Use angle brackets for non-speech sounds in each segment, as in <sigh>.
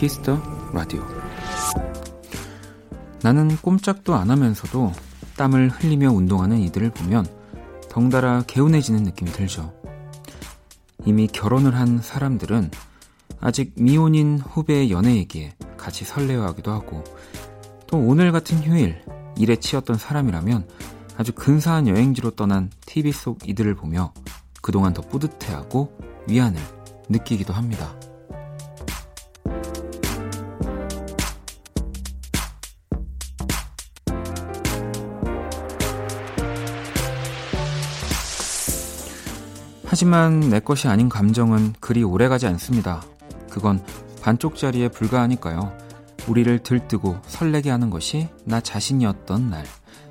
Kiss the Radio. 나는 꼼짝도 안 하면서도 땀을 흘리며 운동하는 이들을 보면 덩달아 개운해지는 느낌이 들죠. 이미 결혼을 한 사람들은 아직 미혼인 후배의 연애 얘기에 같이 설레어하기도 하고 또 오늘 같은 휴일 일에 치였던 사람이라면 아주 근사한 여행지로 떠난 TV 속 이들을 보며 그동안 더 뿌듯해하고 위안을 느끼기도 합니다. 하지만 내 것이 아닌 감정은 그리 오래가지 않습니다. 그건 반쪽짜리에 불과하니까요. 우리를 들뜨고 설레게 하는 것이 나 자신이었던 날.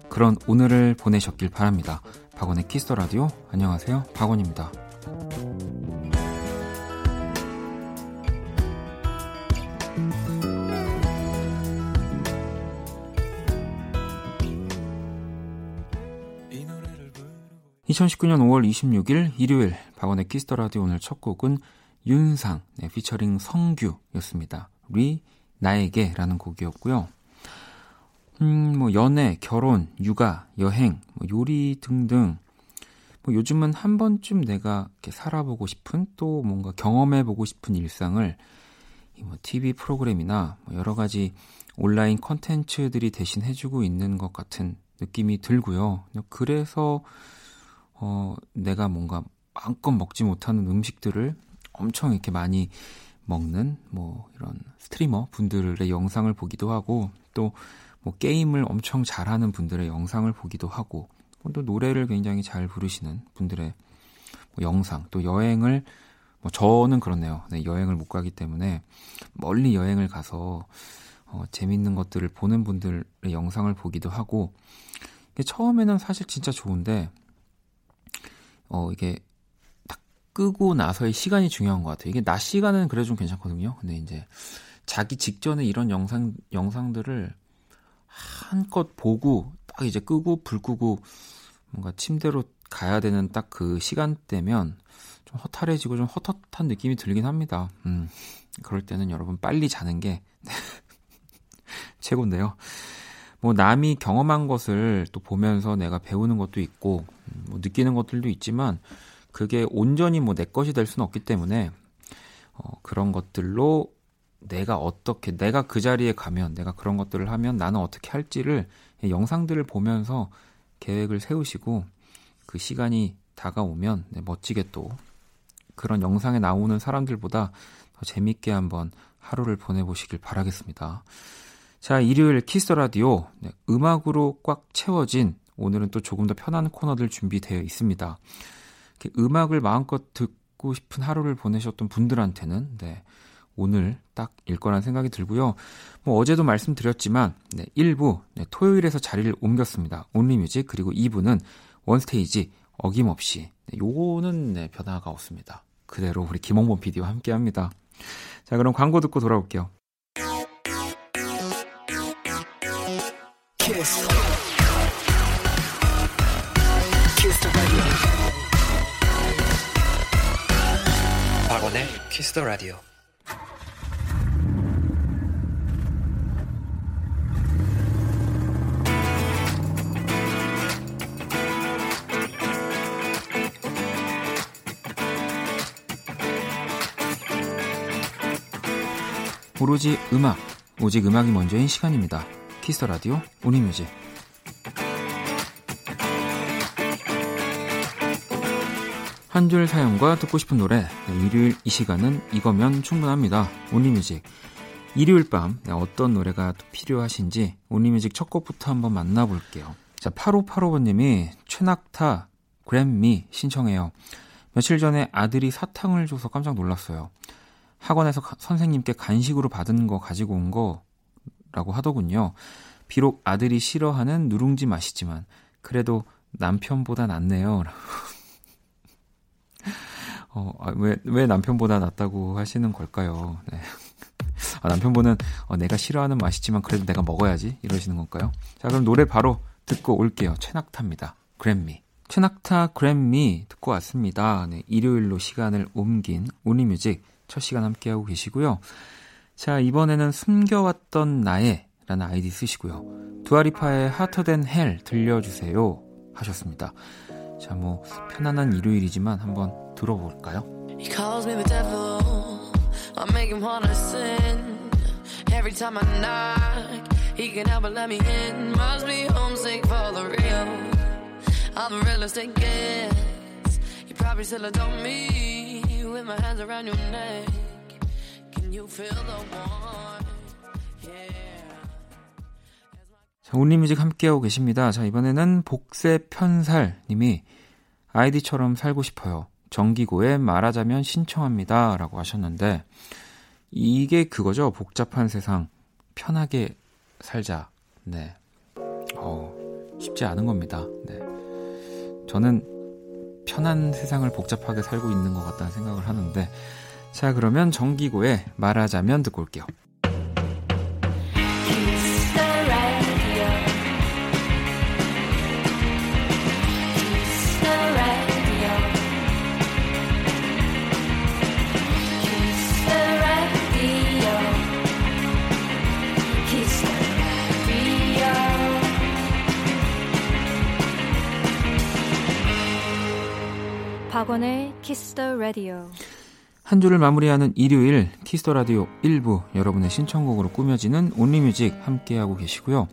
그런 오늘을 보내셨길 바랍니다. 박원의 Kiss the Radio. 안녕하세요. 박원입니다. 2019년 5월 26일 일요일 박원의 Kiss the Radio 오늘 첫 곡은 윤상 네, 피처링 성규였습니다. Re: 나에게라는 곡이었고요. 음, 뭐 연애, 결혼, 육아, 여행, 뭐 요리 등등 뭐 요즘은 한 번쯤 내가 이렇게 살아보고 싶은 또 뭔가 경험해 보고 싶은 일상을 이뭐 TV 프로그램이나 뭐 여러 가지 온라인 컨텐츠들이 대신 해주고 있는 것 같은 느낌이 들고요. 그래서 어, 내가 뭔가 마음껏 먹지 못하는 음식들을 엄청 이렇게 많이 먹는 뭐 이런 스트리머 분들의 영상을 보기도 하고 또 뭐 게임을 엄청 잘하는 분들의 영상을 보기도 하고 또 노래를 굉장히 잘 부르시는 분들의 뭐 영상 또 여행을 뭐 저는 그렇네요. 네, 여행을 못 가기 때문에 멀리 여행을 가서 어, 재밌는 것들을 보는 분들의 영상을 보기도 하고 처음에는 사실 진짜 좋은데 어, 이게 딱 끄고 나서의 시간이 중요한 것 같아요. 이게 낮 시간은 그래 좀 괜찮거든요. 근데 이제 자기 직전에 이런 영상, 영상들을 한껏 보고 딱 이제 끄고 불 끄고 뭔가 침대로 가야 되는 딱 그 시간대면 좀 허탈해지고 좀 헛헛한 느낌이 들긴 합니다. 음, 그럴 때는 여러분 빨리 자는 게 <laughs> 최고인데요. 뭐 남이 경험한 것을 또 보면서 내가 배우는 것도 있고 뭐 느끼는 것들도 있지만 그게 온전히 뭐 내 것이 될 수는 없기 때문에 어, 그런 것들로 내가 어떻게 내가 그 자리에 가면 내가 그런 것들을 하면 나는 어떻게 할지를 영상들을 보면서 계획을 세우시고 그 시간이 다가오면 네, 멋지게 또 그런 영상에 나오는 사람들보다 더 재밌게 한번 하루를 보내보시길 바라겠습니다. 자, 일요일 키스 라디오 네, 음악으로 꽉 채워진 오늘은 또 조금 더 편한 코너들 준비되어 있습니다. 음악을 마음껏 듣고 싶은 하루를 보내셨던 분들한테는 네, 오늘 딱일 거란 생각이 들고요. 뭐 어제도 말씀드렸지만 네, 1부 네, 토요일에서 자리를 옮겼습니다. 온리뮤직 그리고 2부는 원스테이지 어김없이 네, 요거는 네, 변화가 없습니다. 그대로 우리 김홍범 PD와 함께합니다. 자 그럼 광고 듣고 돌아올게요. 더 라디오. 오로지 음악, 오직 음악이 먼저인 시간입니다. 키스 라디오 오니뮤직 한 줄 사연과 듣고 싶은 노래 네, 일요일 이 시간은 이거면 충분합니다. 온리뮤직 일요일 밤 네, 어떤 노래가 필요하신지 온리뮤직 첫 곡부터 한번 만나볼게요. 자 8585번님이 최낙타 그램미 신청해요. 며칠 전에 아들이 사탕을 줘서 깜짝 놀랐어요. 학원에서 선생님께 간식으로 받은 거 가지고 온 거, 라고 하더군요. 비록 아들이 싫어하는 누룽지 맛이지만 그래도 남편보다 낫네요. <laughs> <laughs> 어, 아, 왜, 왜 남편보다 낫다고 하시는 걸까요? 네. 아, 남편분은 어, 내가 싫어하는 맛이지만 그래도 내가 먹어야지 이러시는 걸까요? 자, 그럼 노래 바로 듣고 올게요. 최낙타입니다. 그램미. 최낙타 그램미 듣고 왔습니다. 네, 일요일로 시간을 옮긴 온리뮤직 첫 시간 함께하고 계시고요. 자, 이번에는 숨겨왔던 나의 라는 아이디 쓰시고요. 두아리파의 하터된 헬 들려주세요 하셨습니다. 자, 뭐 편안한 일요일이지만 한번 들어볼까요? He calls me the devil. I make him wanna sin. Every time I knock, he can help but let me in. Must be homesick for the real. I'm the realest it gets. You probably still adore me with my hands around your neck. Can you feel the warmth? 자, 온리뮤직 함께하고 계십니다. 자, 이번에는 복세 편살 님이 아이디처럼 살고 싶어요. 정기고에 말하자면 신청합니다. 라고 하셨는데, 이게 그거죠. 복잡한 세상, 편하게 살자. 네. 어, 쉽지 않은 겁니다. 네. 저는 편한 세상을 복잡하게 살고 있는 것 같다는 생각을 하는데 자 그러면 정기고에 말하자면 듣고 올게요. 라디오 한 주를 마무리하는 일요일 Kiss the Radio 1부 여러분의 신청곡으로 꾸며지는 Only Music 함께하고 계시고요.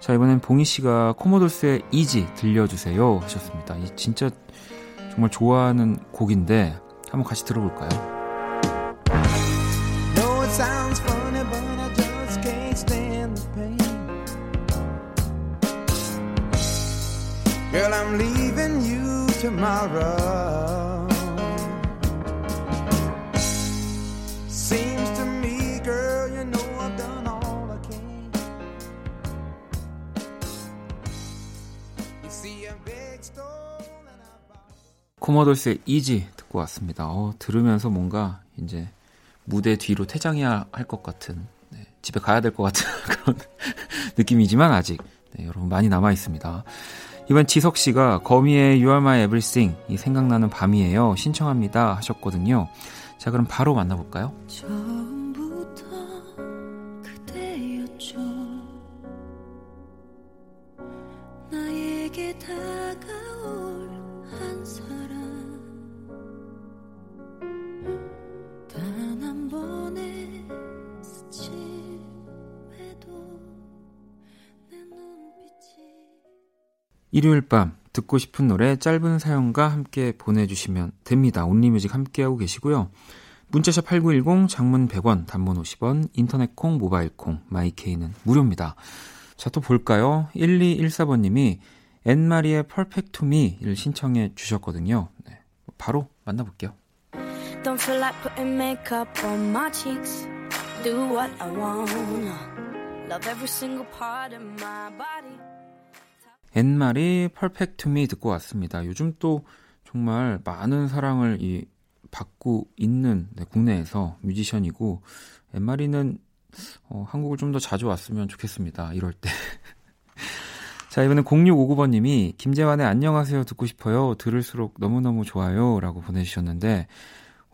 자 이번엔 봉희 씨가 Commodores의 Easy 들려주세요 하셨습니다. 이 진짜 정말 좋아하는 곡인데 한번 같이 들어볼까요? Know it sounds funny, but I just can't stand the pain. Girl, I'm leaving you tomorrow. 코모돌스의 이지 듣고 왔습니다. 어, 들으면서 뭔가 이제 무대 뒤로 퇴장해야 할 것 같은 네, 집에 가야 될 것 같은 <laughs> 그런 느낌이지만 아직 네, 여러분 많이 남아 있습니다. 이번 지석 씨가 거미의 You Are My Everything 이 생각나는 밤이에요 신청합니다 하셨거든요. 자 그럼 바로 만나볼까요? 일요일 밤 듣고 싶은 노래 짧은 사연과 함께 보내주시면 됩니다. 온리뮤직 함께하고 계시고요. 문자샵 8910 장문 100원 단문 50원 인터넷 콩 모바일 콩 마이케이는 무료입니다. 자 또 볼까요? 1214번님이 앤마리의 Perfect to Me를 신청해 주셨거든요. 네, 바로 만나볼게요. Don't feel like putting makeup on my cheeks. Do what I want. Love every single part of my body. To Me 듣고 왔습니다. 요즘 또 정말 많은 사랑을 이 받고 있는 네, 국내에서 뮤지션이고 Anne-Marie는 어, 한국을 좀 더 자주 왔으면 좋겠습니다. 이럴 때. <laughs> 자, 이번엔 0659번 님이 김재환의 안녕하세요 듣고 싶어요. 들을수록 너무너무 좋아요. 라고 보내주셨는데,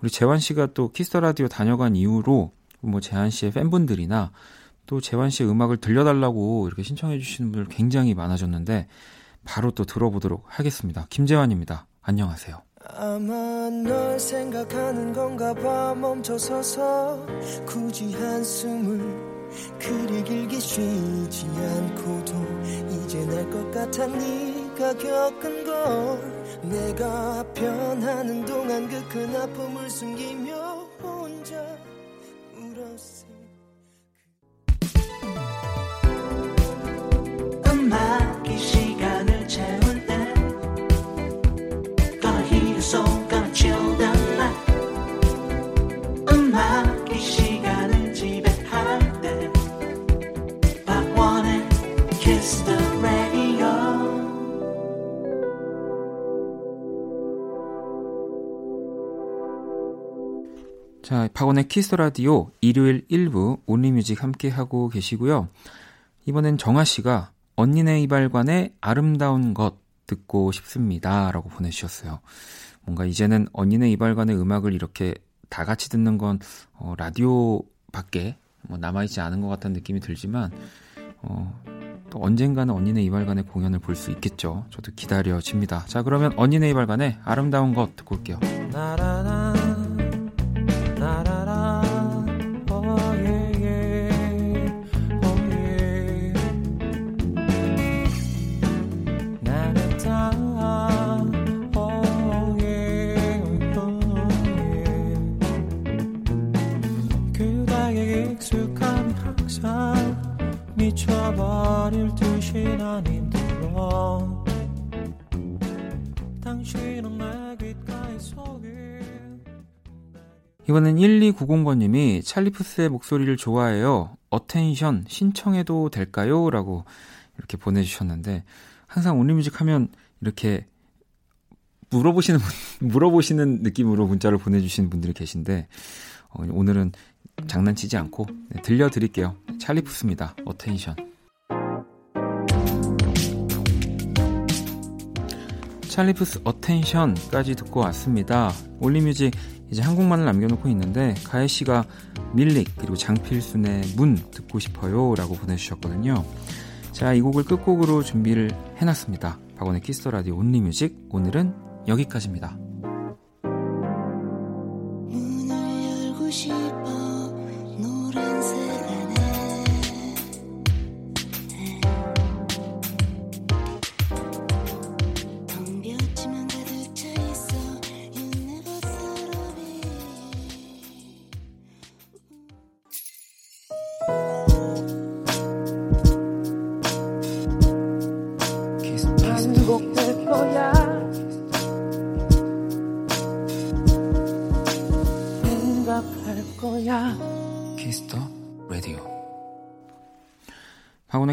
우리 재환 씨가 또 Kiss the Radio 다녀간 이후로 뭐 재환 씨의 팬분들이나 또 재환 씨의 음악을 들려달라고 이렇게 신청해 주시는 분들 굉장히 많아졌는데 바로 또 들어보도록 하겠습니다. 김재환입니다. 안녕하세요. 아마 널 생각하는 건가 봐 멈춰서서 굳이 한숨을 그리 길게 쉬지 않고도 이제 날 것 같아 네가 겪은 걸 내가 변하는 동안 그 큰 아픔을 숨기며 The Radio 자, 박원의 키스 라디오 일요일 1부 온리뮤직 함께 하고 계시고요. 이번엔 정아 씨가 언니네 이발관의 아름다운 것 듣고 싶습니다. 라고 보내주셨어요. 뭔가 이제는 언니네 이발관의 음악을 이렇게 다 같이 듣는 건 어, 라디오 밖에 뭐 남아있지 않은 것 같다는 느낌이 들지만 어, 또 언젠가는 언니네 이발관의 공연을 볼 수 있겠죠. 저도 기다려집니다. 자 그러면 언니네 이발관의 아름다운 것 듣고 올게요. 나라라. 미쳐버릴 듯이 난 힘들어 당신은 내 귓가에 속에 이번엔 1290번님이 찰리푸스의 목소리를 좋아해요. Attention 신청해도 될까요? 라고 이렇게 보내주셨는데 항상 Only Music 하면 이렇게 물어보시는 <laughs> 물어보시는 느낌으로 문자를 보내주시는 분들이 계신데 어, 오늘은 장난치지 않고 네, 들려드릴게요. 찰리푸스입니다. 어텐션. 찰리푸스 어텐션까지 듣고 왔습니다. Only Music 이제 한 곡만을 남겨놓고 있는데 가혜 씨가 millic 그리고 장필순의 문 듣고 싶어요 라고 보내주셨거든요. 자, 이 곡을 끝곡으로 준비를 해놨습니다. 박원의 Kiss the Radio Only Music 오늘은 여기까지입니다.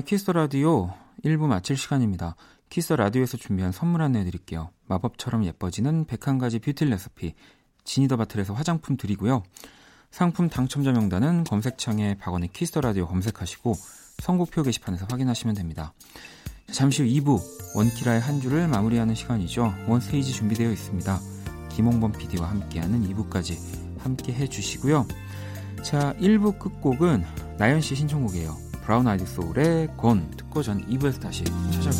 Kiss the Radio 1부 마칠 시간입니다. Kiss the Radio에서 준비한 선물 안내 드릴게요. 마법처럼 예뻐지는 101가지 뷰티 레시피 Genie the Bottle에서 화장품 드리고요. 상품 당첨자 명단은 검색창에 박원의 Kiss the Radio 검색하시고 선곡표 게시판에서 확인하시면 됩니다. 잠시 후 2부 원키라의 한 주를 마무리하는 시간이죠. One Stage 준비되어 있습니다. 김홍범 PD와 함께하는 2부까지 함께 해주시고요. 자, 1부 끝곡은 나연 씨 신청곡이에요. 브라운 아이드 소울의 곤 듣고 전 2부에서 다시 찾아올게요.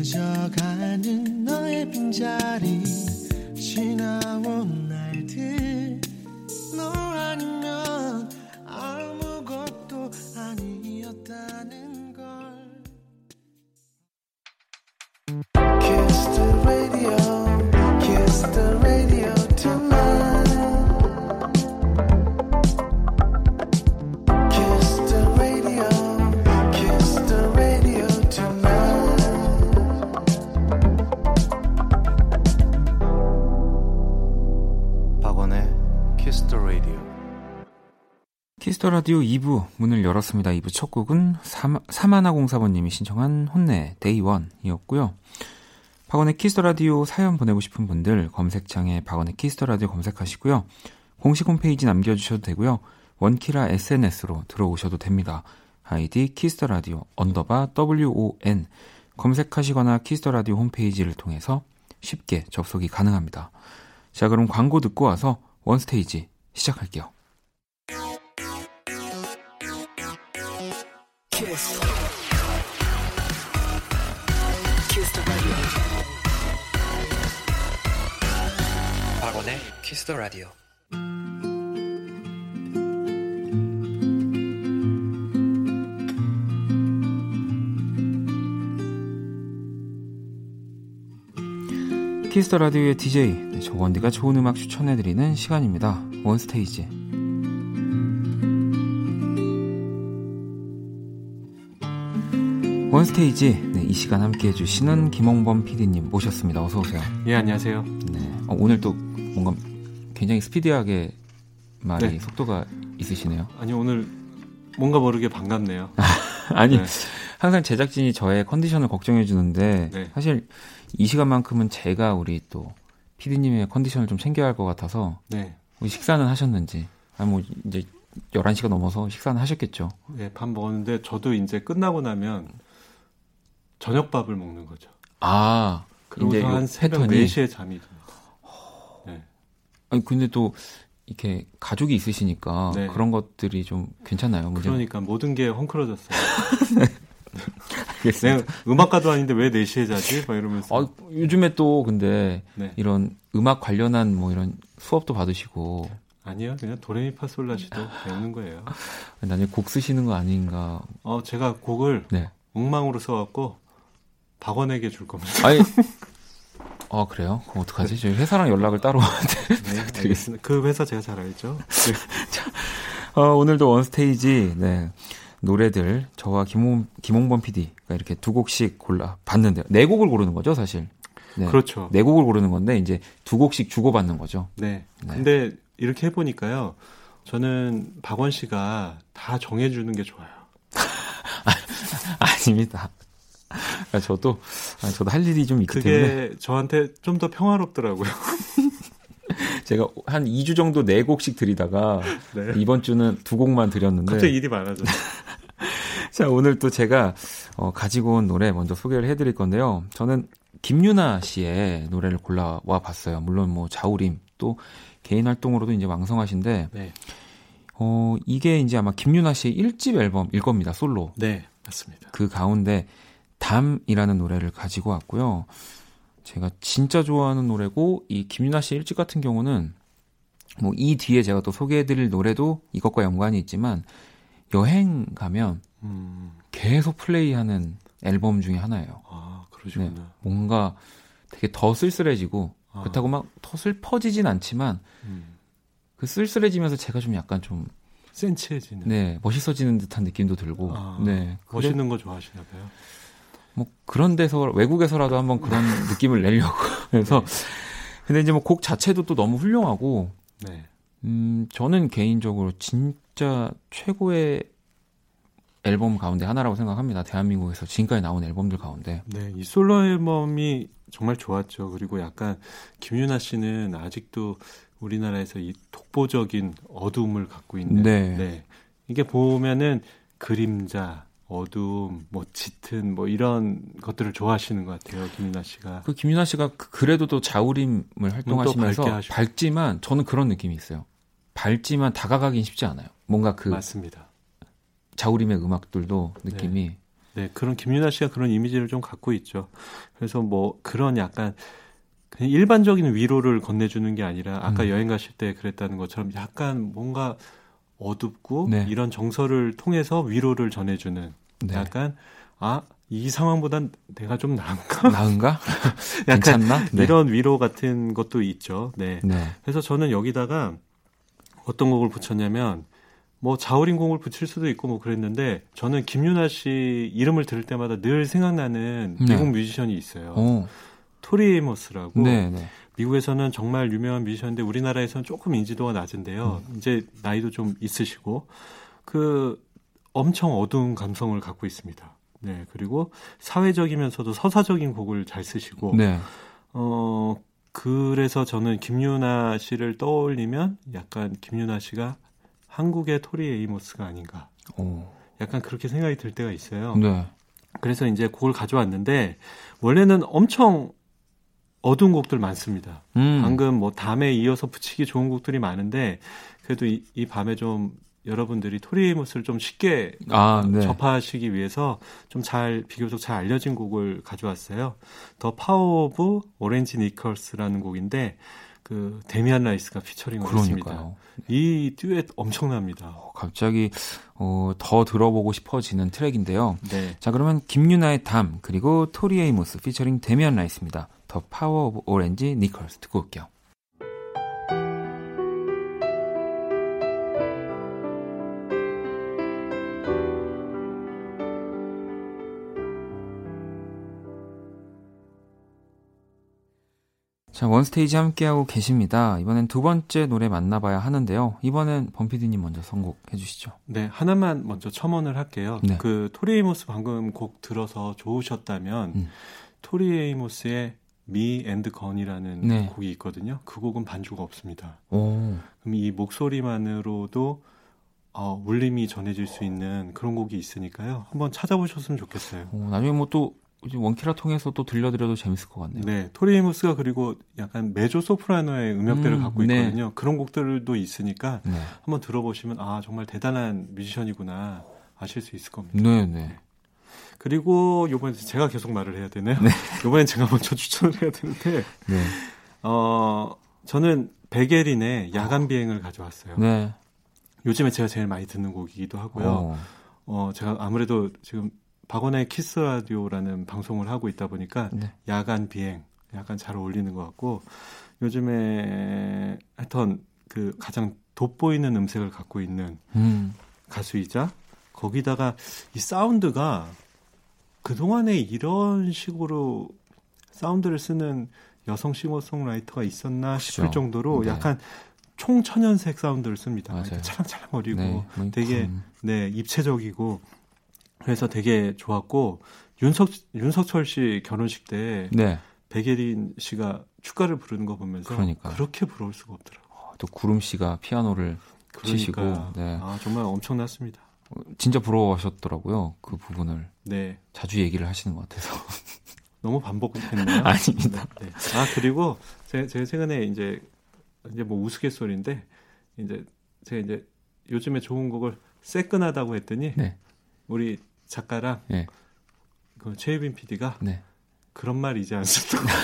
가득해져가는 너의 빈자리 지나온 날들 너 아니면 Kiss the Radio 2부 문을 열었습니다. 2부 첫 곡은 삼하나공사번님이 신청한 HONNE Day 1이었고요. 박원의 Kiss the Radio 사연 보내고 싶은 분들 검색창에 박원의 Kiss the Radio 검색하시고요. 공식 홈페이지 남겨주셔도 되고요. 원키라 SNS로 들어오셔도 됩니다. 아이디 Kiss the Radio 언더바 WON 검색하시거나 Kiss the Radio 홈페이지를 통해서 쉽게 접속이 가능합니다. 자, 그럼 광고 듣고 와서 원스테이지 시작할게요. 박원의 키스 더 라디오. Kiss the Radio의 DJ 조건디가 좋은 음악 추천해드리는 시간입니다. One Stage One Stage 네, 이 시간 함께 해 주시는 김홍범 PD님 모셨습니다. 어서 오세요. 예 안녕하세요. 네 어, 오늘 또 뭔가 굉장히 스피디하게 말이 네. 속도가 있으시네요. 아니 오늘 뭔가 모르게 반갑네요. <laughs> 아니 네. 항상 제작진이 저의 컨디션을 걱정해 주는데 네. 사실 이 시간만큼은 제가 우리 또 피디님의 컨디션을 좀 챙겨야 할 것 같아서 네. 뭐 식사는 하셨는지 아니 뭐 이제 11시가 넘어서 식사는 하셨겠죠. 네, 밥 먹었는데 저도 이제 끝나고 나면 저녁밥을 먹는 거죠. 아, 그러고서 한 새벽 패턴이... 4시에 잠이 듭니다. 네. 아니 근데 또 이렇게 가족이 있으시니까 네. 그런 것들이 좀 괜찮나요? 문제? 그러니까 모든 게 헝클어졌어요. <laughs> 네. 음악가도 아닌데 왜 4시에 자지? 막 이러면서. 아, 요즘에 또 근데 네. 이런 음악 관련한 뭐 이런 수업도 받으시고 아니요, 그냥 도레미파솔라시도 <laughs> 배우는 거예요. 나중에 곡 쓰시는 거 아닌가? 어, 제가 곡을 네. 엉망으로 써갖고 박원에게 줄 겁니다. 아니, 아 그래요? 그럼 어떡하지? 저희 회사랑 연락을 따로 네, <laughs> 드리겠습니다. 그 회사 제가 잘 알죠. 네. <laughs> 자, 어, 오늘도 원스테이지 네. 노래들 저와 김홍, 김홍범 PD가 이렇게 두 곡씩 골라 봤는데요. 네 곡을 고르는 거죠, 사실. 네. 그렇죠. 네 곡을 고르는 건데 이제 두 곡씩 주고 받는 거죠. 네. 네. 근데 이렇게 해 보니까요. 저는 박원 씨가 다 정해 주는 게 좋아요. <laughs> 아닙니다. 아, 저도 아, 저도 할 일이 좀 있기 그게 때문에 저한테 좀 더 평화롭더라고요. <laughs> 제가 한 2주 정도 4곡씩 드리다가 네. 이번 주는 두 곡만 드렸는데 갑자기 일이 많아졌어요. <laughs> 자, 오늘 또 제가 어, 가지고 온 노래 먼저 소개를 해 드릴 건데요. 저는 김유나 씨의 노래를 골라와 봤어요. 물론 뭐 자우림 또 개인 활동으로도 이제 왕성하신데 네. 어, 이게 이제 아마 김유나 씨의 1집 앨범일 겁니다. 솔로. 네, 맞습니다. 그 가운데 담이라는 노래를 가지고 왔고요. 제가 진짜 좋아하는 노래고 이 김유나 씨 1집 같은 경우는 뭐 이 뒤에 제가 또 소개해드릴 노래도 이것과 연관이 있지만 여행 가면 음. 계속 플레이하는 앨범 중에 하나예요. 아, 그러시구나. 네, 뭔가 되게 더 쓸쓸해지고 아. 그렇다고 막 더 슬퍼지진 않지만 음. 그 쓸쓸해지면서 제가 좀 약간 좀 센치해지는 네 멋있어지는 듯한 느낌도 들고 아, 네 멋있는 거 좋아하시나 봐요. 뭐 그런 데서 외국에서라도 한번 그런 느낌을 내려고 <laughs> 그래서 네. 근데 이제 뭐 곡 자체도 또 너무 훌륭하고 네. 음 저는 개인적으로 진짜 최고의 앨범 가운데 하나라고 생각합니다. 대한민국에서 지금까지 나온 앨범들 가운데. 네, 이 솔로 앨범이 정말 좋았죠. 그리고 약간 김유나 씨는 아직도 우리나라에서 이 독보적인 어두움을 갖고 있는. 네. 네. 이게 보면은 그림자, 어두움, 뭐 짙은 뭐 이런 것들을 좋아하시는 것 같아요, 김유나 씨가. 그 김유나 씨가 그 그래도 또 자우림을 활동하시면서 밝지만 저는 그런 느낌이 있어요. 밝지만 다가가긴 쉽지 않아요. 뭔가 그 맞습니다. 자우림의 음악들도 느낌이 네. 네, 그런 김윤아 씨가 그런 이미지를 좀 갖고 있죠. 그래서 뭐 그런 약간 그냥 일반적인 위로를 건네주는 게 아니라 아까 음. 여행 가실 때 그랬다는 것처럼 약간 뭔가 어둡고 네. 이런 정서를 통해서 위로를 전해주는 네. 약간 아 이 상황보단 내가 좀 나은가? 나은가? <laughs> 약간 괜찮나? 네. 이런 위로 같은 것도 있죠. 네. 네. 그래서 저는 여기다가 어떤 곡을 붙였냐면 뭐 자우림 곡을 붙일 수도 있고 뭐 그랬는데 저는 김윤아 씨 이름을 들을 때마다 늘 생각나는 네. 미국 뮤지션이 있어요. 오. 토리 에이머스라고 네, 네. 미국에서는 정말 유명한 뮤지션인데 우리나라에서는 조금 인지도가 낮은데요. 음. 이제 나이도 좀 있으시고 그 엄청 어두운 감성을 갖고 있습니다. 네 그리고 사회적이면서도 서사적인 곡을 잘 쓰시고 네. 어 그래서 저는 김유나 씨를 떠올리면 약간 김유나 씨가 한국의 토리 에이모스가 아닌가. 오. 약간 그렇게 생각이 들 때가 있어요. 네. 그래서 이제 곡을 가져왔는데 원래는 엄청 어두운 곡들 많습니다. 음. 방금 뭐 담에 이어서 붙이기 좋은 곡들이 많은데 그래도 이, 이 밤에 좀 여러분들이 토리 에이모스를 좀 쉽게 아, 네. 접하시기 위해서 좀 잘 비교적 잘 알려진 곡을 가져왔어요. The Power of Orange Knickers라는 곡인데 그 데미안 라이스가 피처링을 했습니다. 이 듀엣 엄청납니다. 어, 갑자기 어, 더 들어보고 싶어지는 트랙인데요. 네. 자 그러면 김윤아의 담 그리고 토리 에이모스 피처링 데미안 라이스입니다. The Power of Orange Knickers 듣고 올게요. 자, 원스테이지 함께하고 계십니다. 이번엔 두 번째 노래 만나봐야 하는데요. 이번엔 범피디님 먼저 선곡해 주시죠. 네, 하나만 먼저 첨언을 할게요. 네. 그 토리 에이모스 방금 곡 들어서 좋으셨다면 음. 토리 에이모스의 Me and a Gun이라는 네. 곡이 있거든요. 그 곡은 반주가 없습니다. 오. 그럼 이 목소리만으로도 어, 울림이 전해질 수 있는 그런 곡이 있으니까요. 한번 찾아보셨으면 좋겠어요. 오, 나중에 뭐 또 원키라 통해서 또 들려드려도 재밌을 것 같네요. 네, 토리무스가 그리고 약간 메조 소프라노의 음역대를 음, 갖고 네. 있거든요. 네. 그런 곡들도 있으니까 네. 한번 들어보시면 아 정말 대단한 뮤지션이구나 아실 수 있을 겁니다. 네, 네. 그리고 요번에 제가 계속 말을 해야 되네요. 네. <laughs> 요번엔 제가 먼저 추천을 해야 되는데, 네. 어, 저는 베게린의 야간 비행을 가져왔어요. 네. 요즘에 제가 제일 많이 듣는 곡이기도 하고요. 어, 어 제가 아무래도 지금 박원의 키스 라디오라는 방송을 하고 있다 보니까 네. 야간 비행 약간 잘 어울리는 것 같고 요즘에 하여튼 그 가장 돋보이는 음색을 갖고 있는 음. 가수이자 거기다가 이 사운드가 그동안에 이런 식으로 사운드를 쓰는 여성 싱어송라이터가 있었나 그렇죠. 싶을 정도로 네. 약간 총천연색 사운드를 씁니다. 맞아요. 찰랑찰랑거리고 네, 뭐 되게 음. 네 입체적이고 그래서 되게 좋았고 윤석 윤석철 씨 결혼식 때 네. 백예린 씨가 축가를 부르는 거 보면서 그러니까. 그렇게 부러울 수가 없더라고요. 어, 또 구름 씨가 피아노를 치시고 네. 아 정말 엄청났습니다. 진짜 부러워하셨더라고요. 그 부분을. 네. 자주 얘기를 하시는 것 같아서. <laughs> 너무 반복했나요? <laughs> 아닙니다. 네, 네. 아 그리고 제, 제 최근에 이제 이제 뭐 우스갯소리인데 이제 제가 이제 요즘에 좋은 곡을 새끈하다고 했더니 네. 우리 작가랑 네. 그 최유빈 PD가 네. 그런 말이지 않습니까? <laughs>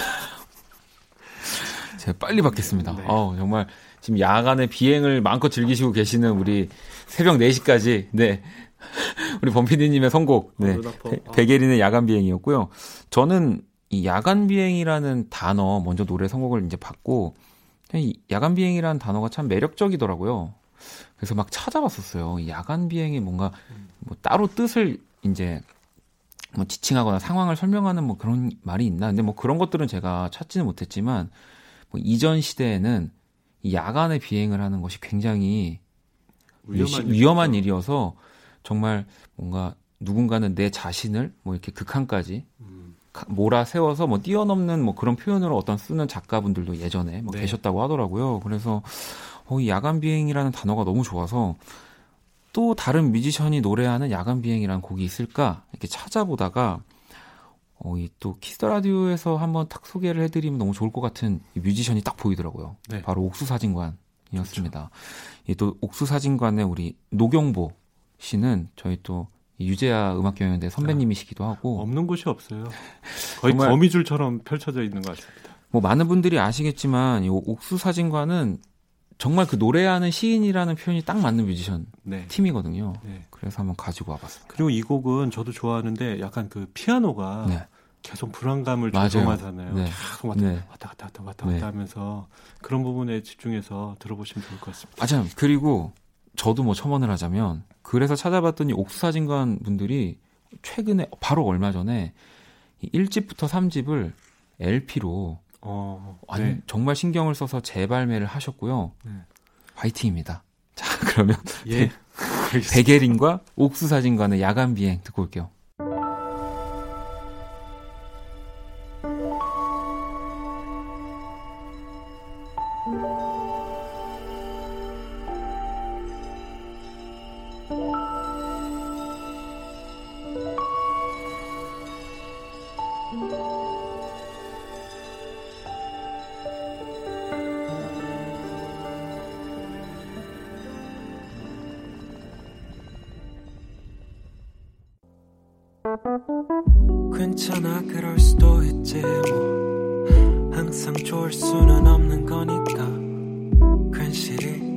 제가 빨리 받겠습니다. 네. 어, 정말 지금 야간에 비행을 마음껏 즐기시고 계시는 우리 새벽 4시까지 네. <laughs> 우리 범피디님의 선곡 네. 어, 베게린의 야간 비행이었고요. 저는 이 야간 비행이라는 단어 먼저 노래 선곡을 이제 받고 이 야간 비행이라는 단어가 참 매력적이더라고요. 그래서 막 찾아봤었어요. 이 야간 비행이 뭔가 뭐 따로 뜻을 이제 뭐 지칭하거나 상황을 설명하는 뭐 그런 말이 있나? 근데 뭐 그런 것들은 제가 찾지는 못했지만 뭐 이전 시대에는 이 야간에 비행을 하는 것이 굉장히 위험한, 위험한 일이어서 정말 뭔가 누군가는 내 자신을 뭐 이렇게 극한까지 음. 몰아 세워서 뭐 뛰어넘는 뭐 그런 표현으로 어떤 쓰는 작가분들도 예전에 뭐 네. 계셨다고 하더라고요. 그래서 어, 이 야간 비행이라는 단어가 너무 좋아서 또 다른 뮤지션이 노래하는 야간 비행이라는 곡이 있을까 이렇게 찾아보다가 어, 이 또 Kiss the Radio에서 한번 딱 소개를 해드리면 너무 좋을 것 같은 뮤지션이 딱 보이더라고요. 네. 바로 옥수 사진관 이었습니다. 그렇죠. 또 옥수 사진관의 우리 노경보 씨는 저희 또 유재하 음악경연대 선배님이시기도 하고 없는 곳이 없어요. <laughs> 거의 거미줄처럼 펼쳐져 있는 것 같습니다. 뭐 많은 분들이 아시겠지만 이 옥수 사진관은 정말 그 노래하는 시인이라는 표현이 딱 맞는 뮤지션 네. 팀이거든요. 네. 그래서 한번 가지고 와봤습니다. 그리고 이 곡은 저도 좋아하는데 약간 그 피아노가 네. 계속 불안감을 조성하잖아요. 네. 계속 왔다, 네. 왔다 갔다 왔다 갔다 네. 하면서 그런 부분에 집중해서 들어보시면 좋을 것 같습니다. 아, 참 그리고 저도 뭐 첨언을 하자면 그래서 찾아봤더니 옥수사진관 분들이 최근에 바로 얼마 전에 1집부터 3집을 LP로 어, 네. 정말 신경을 써서 재발매를 하셨고요. 네. 화이팅입니다. <laughs> 자, 그러면 예. 베게린과 옥수사진관의 야간 비행 듣고 올게요. 괜찮아 그럴 수도 있지 뭐. 항상 좋을 수는 없는 거니까. 괜시리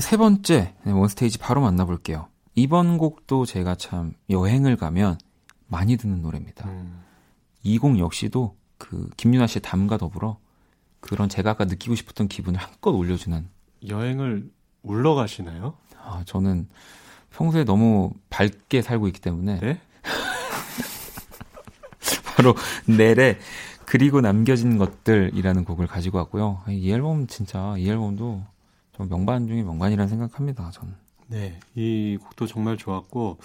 자, 이번엔 세 번째 네, 원스테이지 바로 만나볼게요. 이번 곡도 제가 참 여행을 가면 많이 듣는 노래입니다. 음. 이곡 역시도 그 김윤아 씨의 담과 더불어 그런 제가 아까 느끼고 싶었던 기분을 한껏 올려주는 여행을 울러 가시나요? 아, 저는 평소에 너무 밝게 살고 있기 때문에 네? <laughs> 바로 넬의 그리고 남겨진 것들이라는 곡을 가지고 왔고요. 이 앨범 진짜 이 앨범도 좀 명반 중에 명반이라는 생각합니다. 저는. 네, 이 곡도 정말 좋았고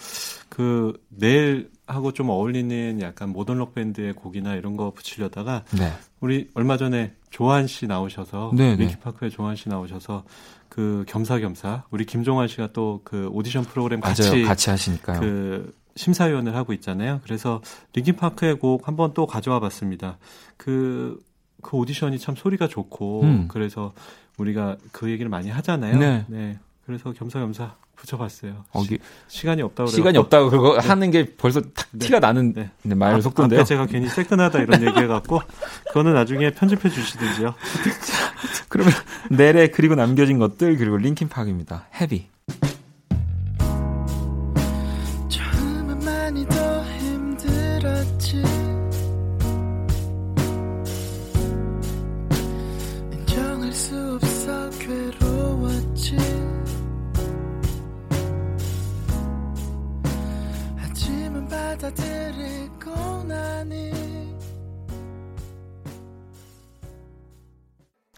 그 넬하고 좀 어울리는 약간 모던 록 밴드의 곡이나 이런 거 붙이려다가 네. 우리 얼마 전에 조한 씨 나오셔서 네, 네. 린킨파크의 조한 씨 나오셔서 그 겸사겸사 우리 김종완 씨가 또 그 오디션 프로그램 같이 맞아요. 같이 하시니까요. 그 심사위원을 하고 있잖아요. 그래서 린킨파크의 곡 한번 또 가져와 봤습니다. 그, 그 오디션이 참 소리가 좋고, 음. 그래서 우리가 그 얘기를 많이 하잖아요. 네. 네. 그래서 겸사겸사 붙여봤어요. 어, 시, 간이 없다고 시간이 없다고 그거 네. 하는 게 벌써 탁 네. 티가 나는 네. 네 말 아, 속도인데요. 제가 괜히 새끈하다 이런 얘기해갖고 그거는 나중에 편집해 주시든지요. <laughs> 그러면 내래 그리고 남겨진 것들 그리고 링킨 파크입니다. 헤비.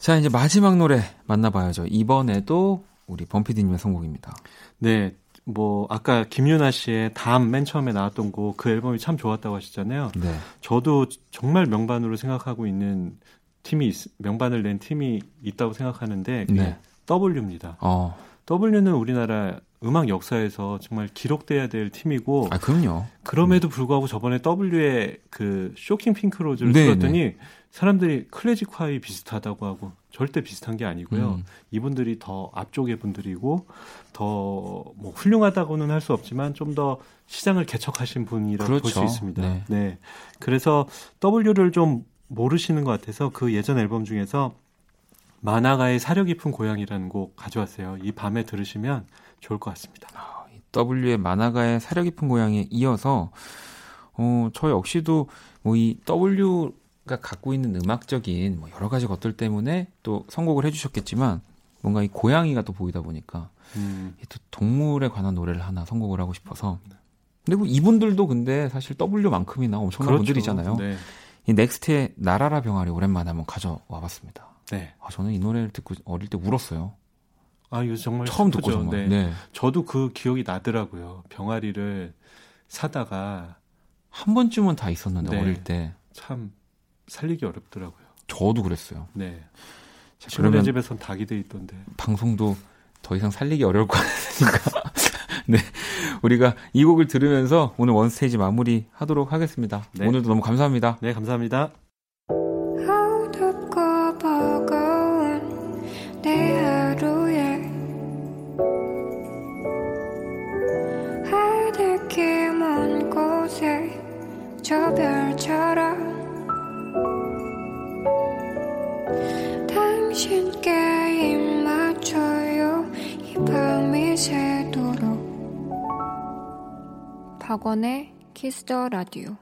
자, 이제 마지막 노래 만나봐야죠. 이번에도 우리 범피디님의 선곡입니다. 네. 뭐 아까 김윤아 씨의 다음 맨 처음에 나왔던 곡 그 앨범이 참 좋았다고 하셨잖아요. 네. 저도 정말 명반으로 생각하고 있는 팀이 명반을 낸 팀이 있다고 생각하는데 네. W입니다. 어. W는 우리나라 음악 역사에서 정말 기록돼야 될 팀이고. 아, 그럼요. 그럼에도 불구하고 저번에 W의 그 쇼킹 핑크 로즈를 네, 들었더니 네. 사람들이 클래식 화이 비슷하다고 하고 절대 비슷한 게 아니고요. 음. 이분들이 더 앞쪽의 분들이고 더 뭐 훌륭하다고는 할 수 없지만 좀 더 시장을 개척하신 분이라고 그렇죠. 볼수 있습니다. 네. 네. 그래서 W를 좀 모르시는 것 같아서 그 예전 앨범 중에서 만화가의 사려 깊은 고향이라는 곡 가져왔어요. 이 밤에 들으시면 좋을 것 같습니다. 아, W의 만화가의 사려 깊은 고향에 이어서 어, 저 역시도 뭐 이 W가 갖고 있는 음악적인 뭐 여러 가지 것들 때문에 또 선곡을 해주셨겠지만 뭔가 이 고양이가 또 보이다 보니까 음. 또 동물에 관한 노래를 하나 선곡을 하고 싶어서 근데 뭐 이분들도 근데 사실 W만큼이나 엄청난 그렇죠. 분들이잖아요. 네. 이 넥스트의 나라라 병아리 오랜만에 한번 가져와 봤습니다. 네. 아, 저는 이 노래를 듣고 어릴 때 울었어요. 아, 이거 정말 처음. 듣고 정말. 네. 네. 저도 그 기억이 나더라고요. 병아리를 사다가 한 번쯤은 다 있었는데 네. 어릴 때 참 살리기 어렵더라고요. 저도 그랬어요. 네. 자, 그러면 집에선 닭이 돼 있던데. 방송도 더 이상 살리기 어려울 것 같으니까. <laughs> 네. 우리가 이 곡을 들으면서 오늘 원스테이지 마무리 하도록 하겠습니다. 네. 오늘도 너무 감사합니다. 네, 감사합니다. 밤이 새도록 박원의 Kiss the Radio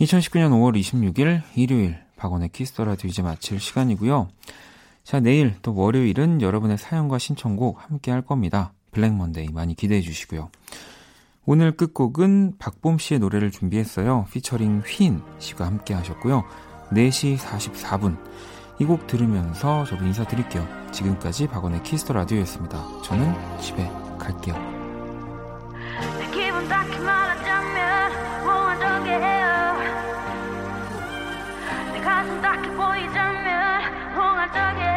2019년 5월 26일 일요일 박원의 Kiss the Radio 이제 마칠 시간이고요. 자, 내일 또 월요일은 여러분의 사연과 신청곡 함께 할 겁니다. 블랙 먼데이 많이 기대해 주시고요. 오늘 끝곡은 박봄 씨의 노래를 준비했어요. 피처링 휘인 씨가 함께 하셨고요. 4시 44분. 이 곡 들으면서 저도 인사드릴게요. 지금까지 박원의 Kiss the Radio였습니다. 저는 집에 갈게요. 기분 딱히 말하자면 몽환적이에요 내 가슴 딱히 보이자면 홍한적이에요